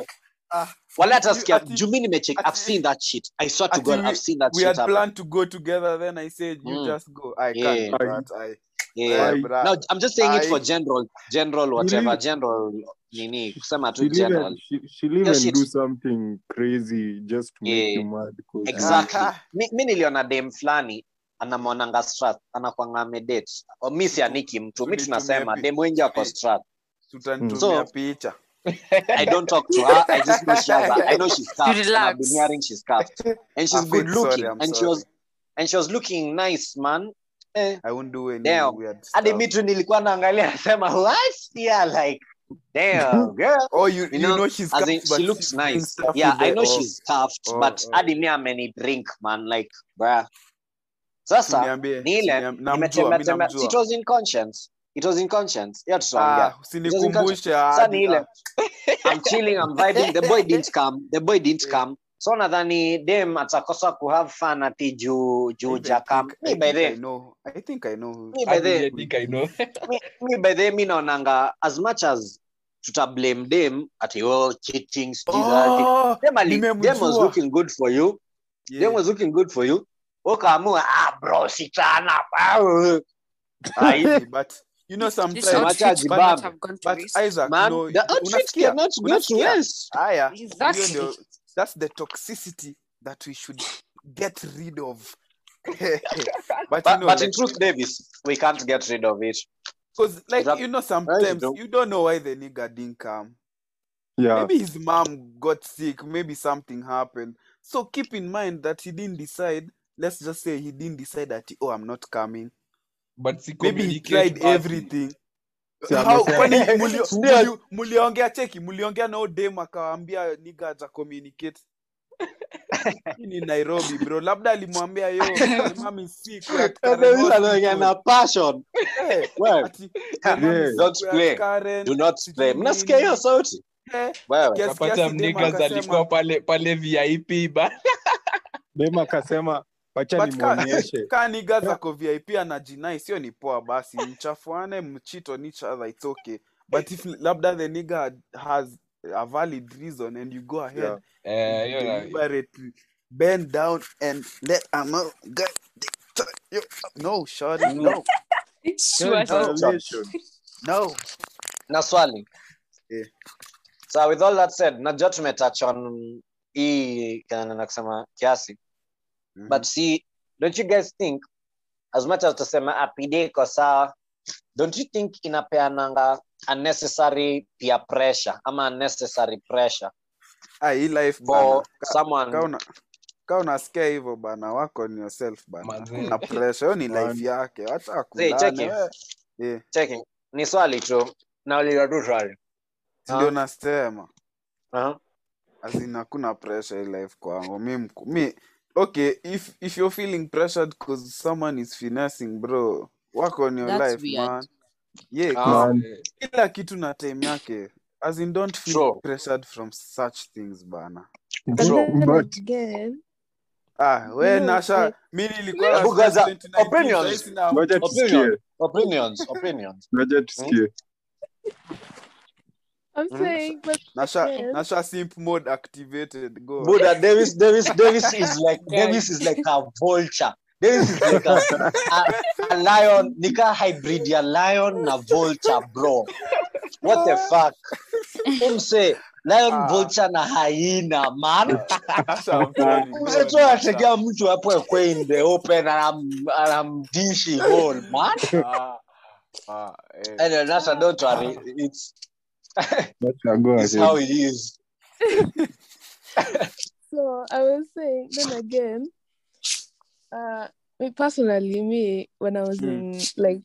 Ah, wale you- atasikia ati- juu mi nimecheck ati- i've seen that shit. I swear to god i've seen that we shit had happen. planned to go together then I said you Mm. just go. I Yeah. can't I yeah I, no i'm just saying it for general general whatever live, general nini kusema tu general. she, she live even shit. do something crazy just to make you mad. exactly. mi, mi niliona dem fulani anamwonanga strat anakwanga amedate O, mi sianiki mtu mi tunasema dem wengi wako strat. tutanitumia So- picha. I don't talk to her i just know she has a, i know she's cuffed and i've been hearing she's cuffed. And she's I'm good looking, sorry, and sorry. she was and she was looking nice man eh, I won't do any Damn. weird stuff. mitu nilikuwa naangalia nasema what yeah like damn girl Oh, you, you, You know, know, she's as in, but she looks nice. Yeah, I know oh, she's cuffed, oh, but oh. hadi mi ameni drink man, like bruh. Sasa ni ile nimetembea it was in conscience. It was in conscience. yeah tutaongea. Ah, usinikumbushe Sasa hadi, ni ile. I'm chilling, I'm vibing. The boy didn't come. The boy didn't come. So nadhani dem atakosa ku have fun ati juu juu Jakam. Mi by I the know. I think I know. mi by the I think I know. mi, mi by the mi naonanga as much as tuta blame dem ati oh cheating sijui. Oh, Dem ali- dem was looking good for you. Yeah. Dem was looking good for you. Ukaamua ah bro sitana. Ah, Ai, but you know sometimes but. Isaac man, no the outfit unasikia not good yes. haya Exactly. Ndio that's the toxicity that we should get rid of but you know but in truth, Davis, we can't get rid of it. because like That- you know Right, sometimes though. you don't know why the nigga didn't come Yeah. maybe his mom got sick maybe something happened so keep in mind that he didn't decide let's just say he didn't decide that oh i'm not coming But maybe he tried basi. everything mliongea cheki mliongea nao dem akawaambia niga za communicate. Ni nairobi bro. Labda alimwambia yo eh, hiyo sauti. Eh, Apata mnigas alikuwa pale pale vip ba. Dem akasema wacha ka, ka zako vip anajinai sio ni poa basi mchafuane mchito on each other it's okay. But if labda the nigga has a valid reason and you go ahead Yeah. Eh, na- deliberately bend down and let a man get no shawty no. no. Na swali. yeah. So with all that said, najua tumetouch on hii kana kusema kiasi. Mhm. But see, don't you guys think as much as tuseme apide iko sawa, don't you think inapeananga unnecessary peer pressure ama unnecessary pressure? Ah hii life for bana someone kauna ka unasikia hivyo bana wako on yourself bana. Na pressure hiyo ni life yake wacha akulane yeah checking. ni swali tu nauliza tu swali. Ndio nasema? Uh-huh. azina kuna pressure hii life kwangu. Mi, mi okay if if you're feeling pressured because someone is finessing bro work on your That's life weird. man yeah Ah. 'cause Man. Eh, kila kitu na time yake as in don't feel Sure. pressured from such things bana And But again, ah we No, nasha like- mi nilikuwa Hebu na gaza, 2019, opinions. sahi sina- ngoja opinions opinions Ngoja tusikie. I'm Mhm. saying, but Nasha, Yes. Nasha simp mode activated. Go. Buddha Davis, Davis, Davis is like Guys. Davis is like a vulture. Davis is like a, a, a lion, nika hybrid ya lion na vulture, bro. What the fuck? Umse, lion, Ah. vulture na hyena, man. Nasha, I'm sorry. Go Umse on, tu Nasha. anategea mtu hapo ekwe in the open anam, anamdishi whole, man. Ah, ah, eh. Anyway, Nasha, don't worry. It's, Nasha, go it's how it is. so I was saying, then again, uh, me personally, me when I was Mm. in like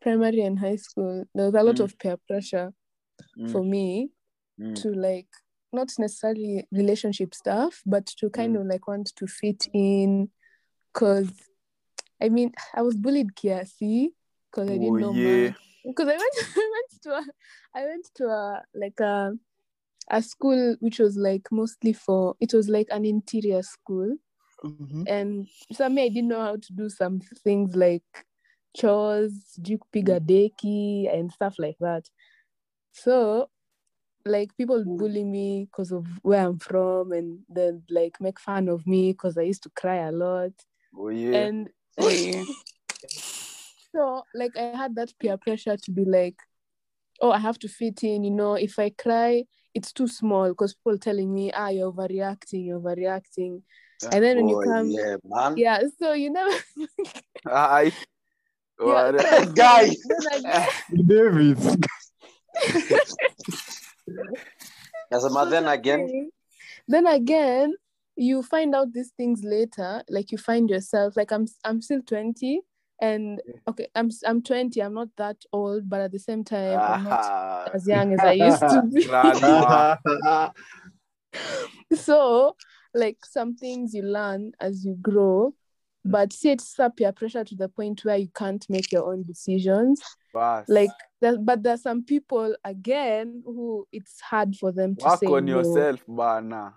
primary and high school, there was a lot Mm. of peer pressure Mm, for me mm, to like not necessarily relationship stuff, but to kind Mm. of like want to fit in, cause I mean I was bullied kiasi because I didn't Oh, know yeah. Because I went I went to a I went to a like a a school which was like mostly for it was like an interior school Mhm. and so me I didn't know how to do some things like chores, sijui kupiga deki and stuff like that. So like people would bully me because of where I'm from and then like make fun of me because I used to cry a lot. Oh, yeah. And Oh, yeah. so like I had that peer pressure to be like, oh, I have to fit in, you know, if I cry, it's too small because people telling me, ah, you're overreacting, you're overreacting. Yeah. And then when you come, yeah, man. yeah, so you never, Aye. yeah, What? so Guy. then I Davis. Nasema So then again, then again, you find out these things later. Like you find yourself like I'm I'm still 20 and okay, I'm I'm 20, I'm not that old, but at the same time, I'm not as young as I used to be. so like some things you learn as you grow, but see it's up your pressure to the point where you can't make your own decisions. Bas. Like that, but there's some people again who it's hard for them to Work say on no. yourself, bana.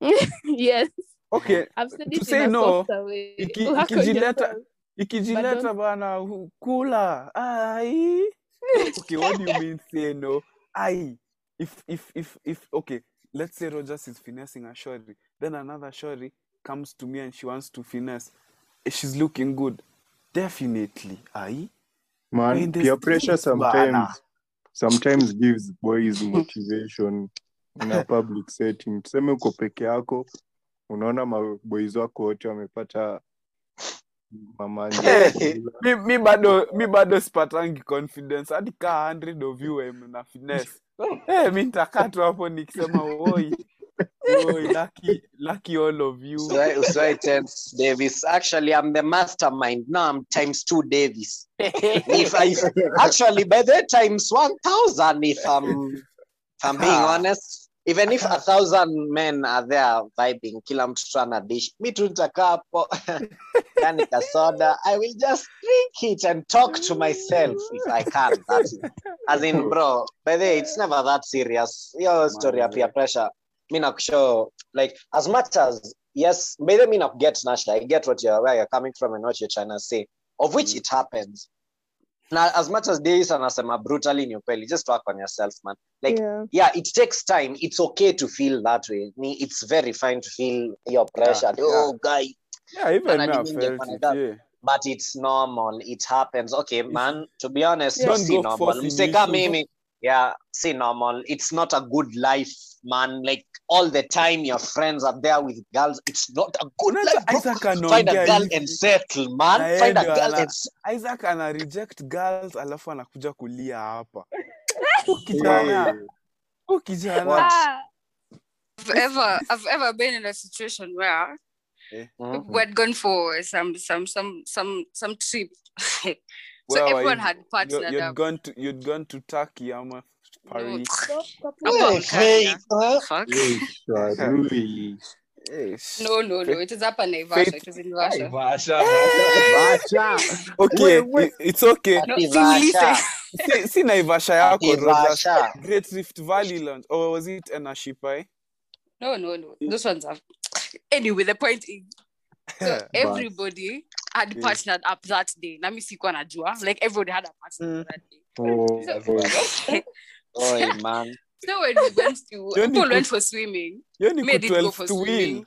yes. Okay, I've said to it say in a no, softer way. iki- Work ikijileta- yourself. Ikijileta don't- bana hu- kula ai. Okay what do you mean say no? Ai. If if if if okay let's say rogers is finessing a shori then another shori comes to me and she wants to finesse. Eh, she's looking good. Definitely. Ai. Man, In peer pressure streets, bana. sometimes sometimes gives boys motivation in a public setting. Tuseme uko peke yako, unaona maboys wako wote wamepata mamanja. mi, mi bado mi bado sipatangi confidence hadi kaa 100 of you em na finesse hey, mi nitakaa tu hapo nikisema oi lucky, lucky all of you Uswai uswai tense Davis. Actually, I'm the mastermind. Now I'm times two Davis. if I actually by the times one thousand, if I'm if I'm being honest, even if a thousand men are there vibing, kila mtu tu ana dish, mi tu nitakaa hapo yani kasoda. I will just drink it and talk to myself if I can. That's. As in, bro, by the way, it's never that serious. Your story ya peer pressure. Me nakushow, like, as much as, yes, by the way, me not get Nasha, I get what you're, where you're coming from and what you're trying to say, of which Mm. it happens. Now, as much as Davis anasema brutally ni ukweli, just work on yourself, man. Like, yeah. yeah, it takes time. It's okay to feel that way. Me, It's very fine to feel your pressure. Yeah, oh, guy, yeah even And me I i didn't felt get it yeah but it's normal. It happens. Okay, man. To be honest, Yeah. see Don't go normal. forcing Mseka mimi. Yeah, see normal. It's not a good life, man. Like all the time, your friends are there with girls. It's not a good Unajua life. bro. Isaac Find a girl and settle, man. Na Find a girl ana- and isaac ana reject girls alafu anakuja kulia hapa kijana kijana I've ever I've ever been in a situation where Mhm. we had gone for some some some some some trip. so Where everyone you? had partnered you'd up. gone to you'd gone to turkey ama paris stop, stop, Hey, stop. Hey, Kenya. Faith, huh? Fuck. Sharuli. Sh- No, no, no. It is up in Naivasha. Faith- It was in Russia. Vasha, okay Wait, wait. it's okay No, Naivasha. si, si naivasha yako Rogers. Great rift valley lounge or was it enashipai No, no, no. Those ones are. Anyway, the point is, so everybody had Yeah. partnered up that day. Nami sikuwa najua. Like everybody had a partner Mm. that day. Oh, So- boy. Oi, man. So when we went to Don't people went for swimming. hiyo ni Me did go for swimming.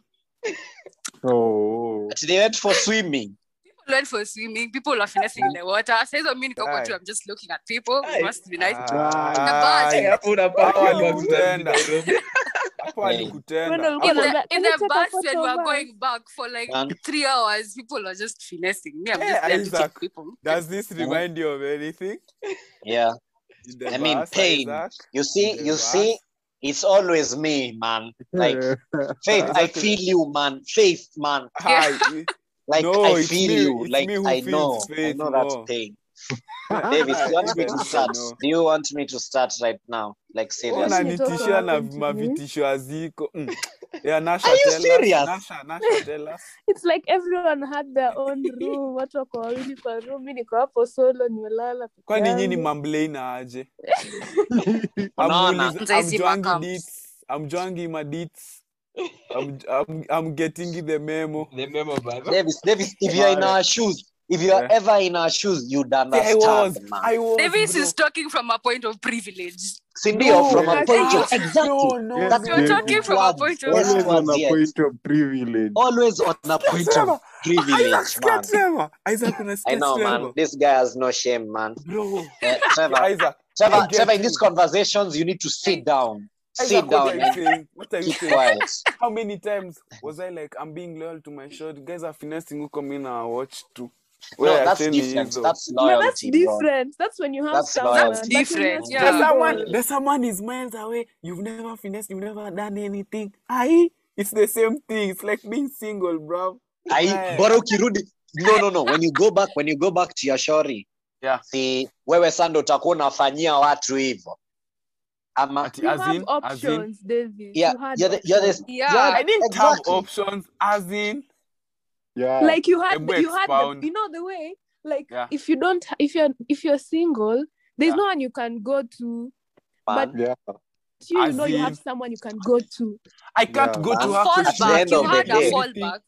Oh. But they went for swimming. People went for swimming. People are finessing in the water. Says on me, Aye. I'm just looking at people. It must be nice. Ah, Hey, hapo unapaka Hawa bugs za walikutenda. Nairobi. hapo Hey. walikutenda When Hapo- in the, Hapo- in Can the you take a bus photo when we of were going back for like Man. three hours, people are just finessing me. I'm Hey, just there to Isaac. people. does this remind you of anything Yeah. In the I mean, pain. Isaac? You see, you bus? see, it's always me, man. Like Faith, I feel you, man. Faith, man. Hi. Like No, I feel me- you. it's Like I feels know. I know that more. pain. Davis, you want me to start? Do you want me to start right now? Like seriously? unanitishia na mavitisho haziko Mm. yeah, Nasha, Are you tell us. Nasha, Nasha, tell us. It's like everyone had their own room. Watu wako wawili kwa room. mimi niko hapo solo nimelala. peke kwani nyinyi mamblena aje Unaona? Amjuangi deets, amjuangi madits I'm, I'm, I'm getting the memo The memo brother. Davis, Davis, if you're in our shoes, if you're Yeah. ever in our shoes, you'd See, I understand, was, man. I was, Davis bro. is talking from a point of privilege. Sindio, No, from a point of exactly. No, no, Yes, That's. You're Davis. talking from a point of Yes, Always on a point of privilege. Always on a point of Trevor, privilege, Isaac, man. sikia Trevor. Isaac, I unasikia know, Trevor? man. This guy has no shame, man. Bro, Uh, Trevor, Isaac, Trevor, Trevor, in these conversations, you need to sit down. Isaac, Sit what down are you and saying? What are you keep saying? quiet. How many times was I like, I'm being loyal to my shot? Guys are finessing who come in and watch too. No, that's Acheni is different. though. That's No, that's loyalty, bro. different. That's when you have That's someone. That's Different, you're yeah. There's someone, single- there's someone is miles away. You've never finessed, you've never done anything. Aye, it's the same thing. It's like being single, bro. Ai, Aye. bora ukirudi no no no when you go back when you go back to your shori Yeah. si wewe sando utakuwa unafanyia watu hivyo ama Ati, You as have in, as in, options, David. yeah You had you're the, you're the. Yeah. you're I didn't have options. As in, Yeah. Like you had, Ebu you had, the, you know, the way. Like Yeah. if you don't, if you're, if you're single, there's Yeah. no one you can go to. man. But yeah. you, you As know, you have someone you can go to. I can't Yeah. go to her because At the Fallback. You had a day. fallback.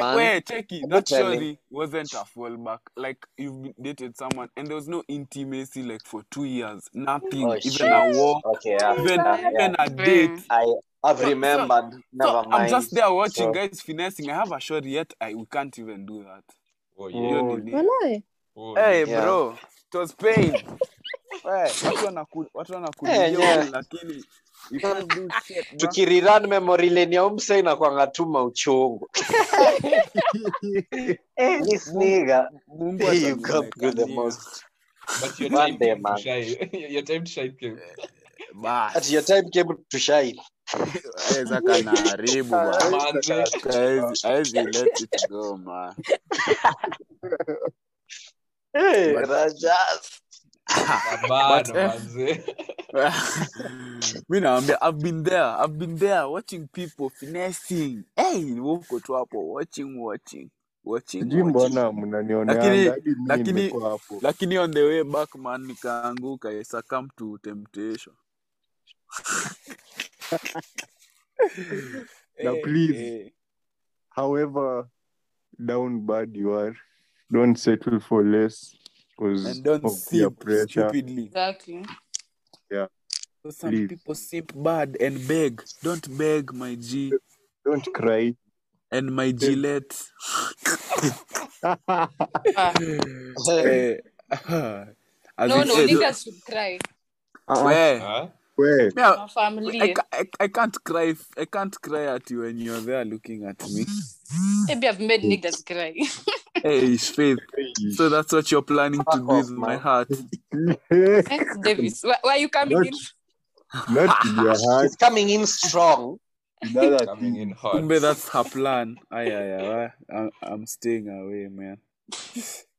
Man Wait, check it. That tell you. surely wasn't a fallback. Like you've dated someone and there was no intimacy like for two years. Nothing. oh even shit a walk, okay yeah, even yeah, yeah. even a date. i i've So- so- remembered never So mind I'm just there watching So, guys finessing. I have a shot yet. I we can't even do that. Oh, Hiyo yeah. Oh, nini? Walai. Oh, Hey Yeah. bro, it was pain. Hey, watu wanaku- watu wanakulia Eh, yeah. huko lakini you can't do shit, tukiriran memory lane ya umse inakwanga tuma uchungu Eh, this nigga Mungu you go through the most But your time day, came man. to shine. your time to shine came. At your time came to shine Aweza kanaharibu bwana. Manze. Haezi- haezi let it go man. hey, Rajas. mi nawambia i've been there. I've been there watching people finessing. Hey woko tu hapo watching watching watching sijui mbona on the way back man nikaanguka. I succumb to temptation. Now, Eh, please. hey. however down bad you are don't settle for less because and don't of peer simp pressure Exactly. stupidly so some Please. people simp bad and beg don't beg my g don't cry and my gillette eh, as No, no, niggas should cry. where Huh? Where me, I- family. I, I, I can't cry. I can't cry at you when you're there looking at me. Maybe I've made niggas cry. Hey, it's faith. So that's what you're planning to do with my heart. Thanks, Davis. Why, why are you coming Not- in? not in your heart He's coming in strong. in Coming things. in hot. Kumbe that's her plan. Ay, ay, ay. I'm, I'm staying away, man.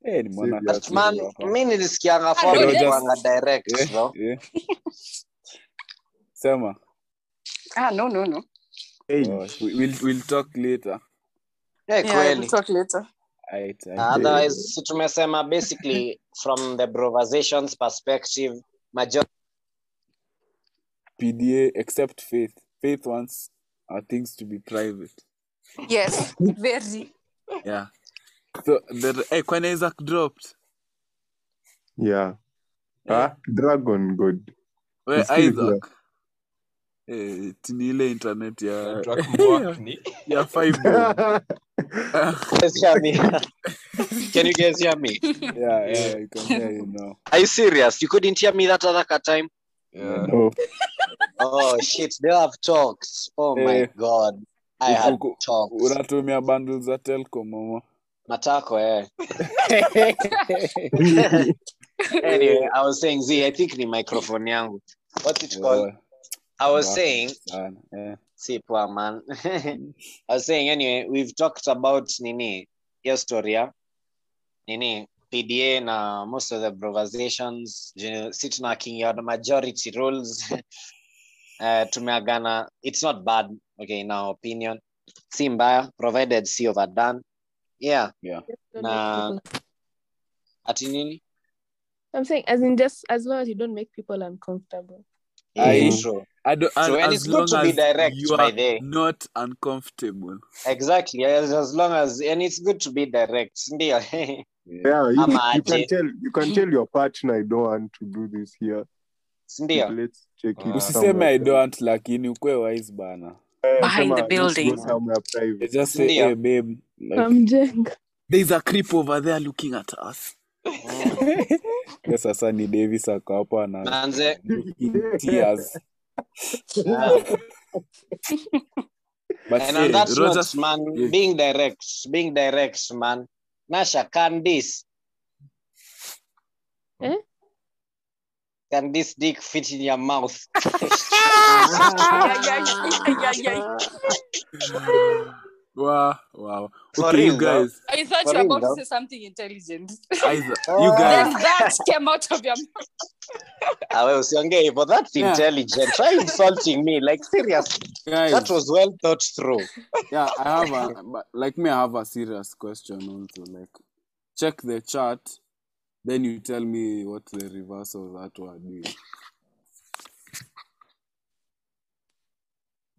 Hey, nimeona But tatizo Man, hapa. mi nilisikianga form no, direct Yeah, bro. yeah. Sema. Ah, no, no, no. Hey, Oh, we, we'll, we'll talk later. Yeah, we'll talk later. Aight, aight. Uh, otherwise si tumesema basically from the broversations perspective majority PDA, except faith. Faith wants our things to be private. Yes, very. Yeah. So, the, hey, when Isaac dropped, yeah. Ah, Dragon God. where He's still Isaac? Eh, tini ile internet ya ya 5 guys hear me? Can you guys hear me? yeah, yeah, you can hear you now. Are you serious? You couldn't hear me that other time? Yeah. No. Oh shit, they have talks. Oh my Eh. god. I had talks. unatumia bundles za telcom mama Matako, eh. Anyway, I was saying Z, I think ni microphone yangu. What's it called? Eh, I was saying, sana, eh. see poor man. I was saying anyway, we've talked about nini, your story, yeah? Nini, PDA na most of the improvisations, si tunaking out the majority rules. uh, tumeagana, it's not bad, okay, in our opinion. Si mbaya, provided si overdone. Yeah, Don't make Nah. people- ati nini? I'm saying, as in just as long as you don't make people uncomfortable. Yeah, I- true. I don't, So, and and it's good to be direct, you by are the- not uncomfortable Exactly. As, as long as and it's good to be direct. Ndio. yeah. Yeah, you, you can tell you can tell your partner I don't want to do this here. Ndio. Let's check it. Usiseme i don't lakini ukwe wise bana Eh, Behind the building. go somewhere You private. just say Ndio. hey babe like, Amjenga. there's a creep over there looking at us Yes, sasa ni davis ako hapo ana Manze. tears Yeah. but And hey, on that Roger, note, man, Yeah. being direct, being direct, man. Nasha, can this? Eh? Can this dick fit in your mouth? Wow wow For okay you real, though. guys I thought For you were real, about though. to say something intelligent. Isaac, Oh. you then guys that came out of your mouth. Ah, well, usiongee but That's Yeah. intelligent. Try insulting me. Like, seriously. guys That was well thought through. yeah i have a like me i have a serious question also like check the chart then you tell me what the reverse of that word is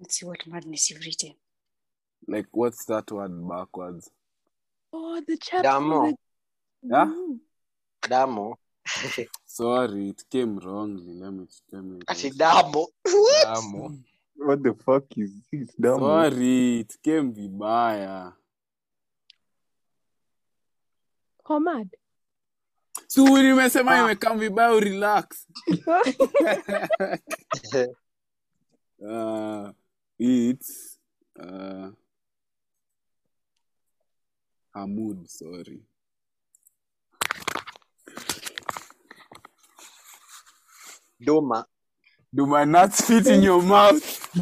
Let's see what madness you've written. Like what's that word backwards Oh, the chapter. Damo. Yeah? Damo. sorry it came wrongly let me let me Ati damo. What? Damo. What the fuck is this? Damn. sorry it came vibaya Homad. si nimesema Ah. imekam vibaya urelax uh, it's uh, Hamud, sorry. Duma. Do my nuts fit in your mouth?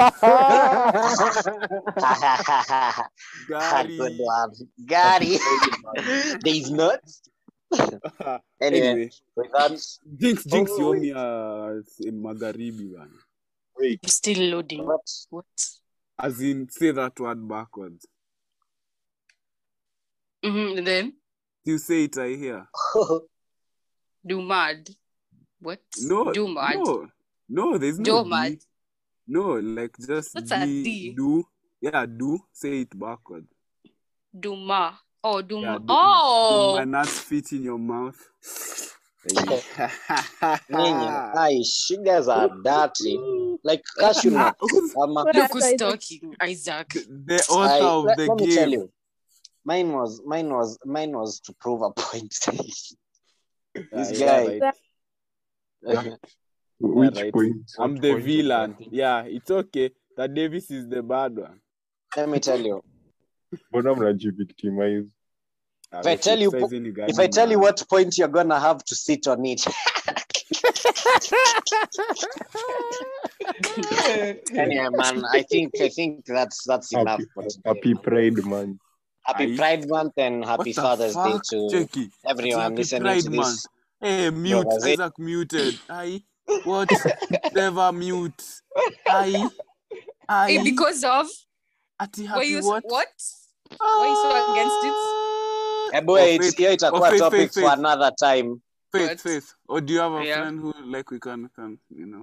Gary. Good one. Gary. These nuts. Anyway, anyway, with that, Jinx, Jinx, Oh, you owe wait. me uh, in Magharibi, man. Wait, I'm still loading. what? What? As in, say that word backwards. Hmm Then You say it, I hear. do mad. What? No, Do mad. no, no, there's no Do D. mad. No, like just What's a D, D? do. Yeah, do. Say it backwards. Do ma. Oh, do Yeah, ma. do- Oh. Do my nuts fit in your mouth? Ninyi, Aish, you guys are dirty. Like cashew nuts. What Look who's talking, Isaac. the author I, of let, the let me tell game. You, mine was mine was mine was to prove a point. This yeah, guy. right. which right. point? I'm What the point villain. Yeah, it's okay. That Davis is the bad one. Let me tell you. Mbona mnajivictimize? Ah, If I we're tell you- criticizing If I tell you what point you're gonna have to sit on it. anyway, man, I think I think that's that's enough Happy, for happy Pride Month. Happy Aye. Pride Month and happy the Father's Day to Jackie? everyone Happy listening Pride to Month. this. Hey, mute. was it? Isaac muted. I What? Never mute. Aye. Aye. Eh, because of Ati were happy you what? what? Why you so against it? Eh, boy, Oh, it's, faith. yeah, Oh, itakuwa faith, topic faith, for faith. another time. Faith, What? faith. Or do you have a Yeah. friend who like we can can you know?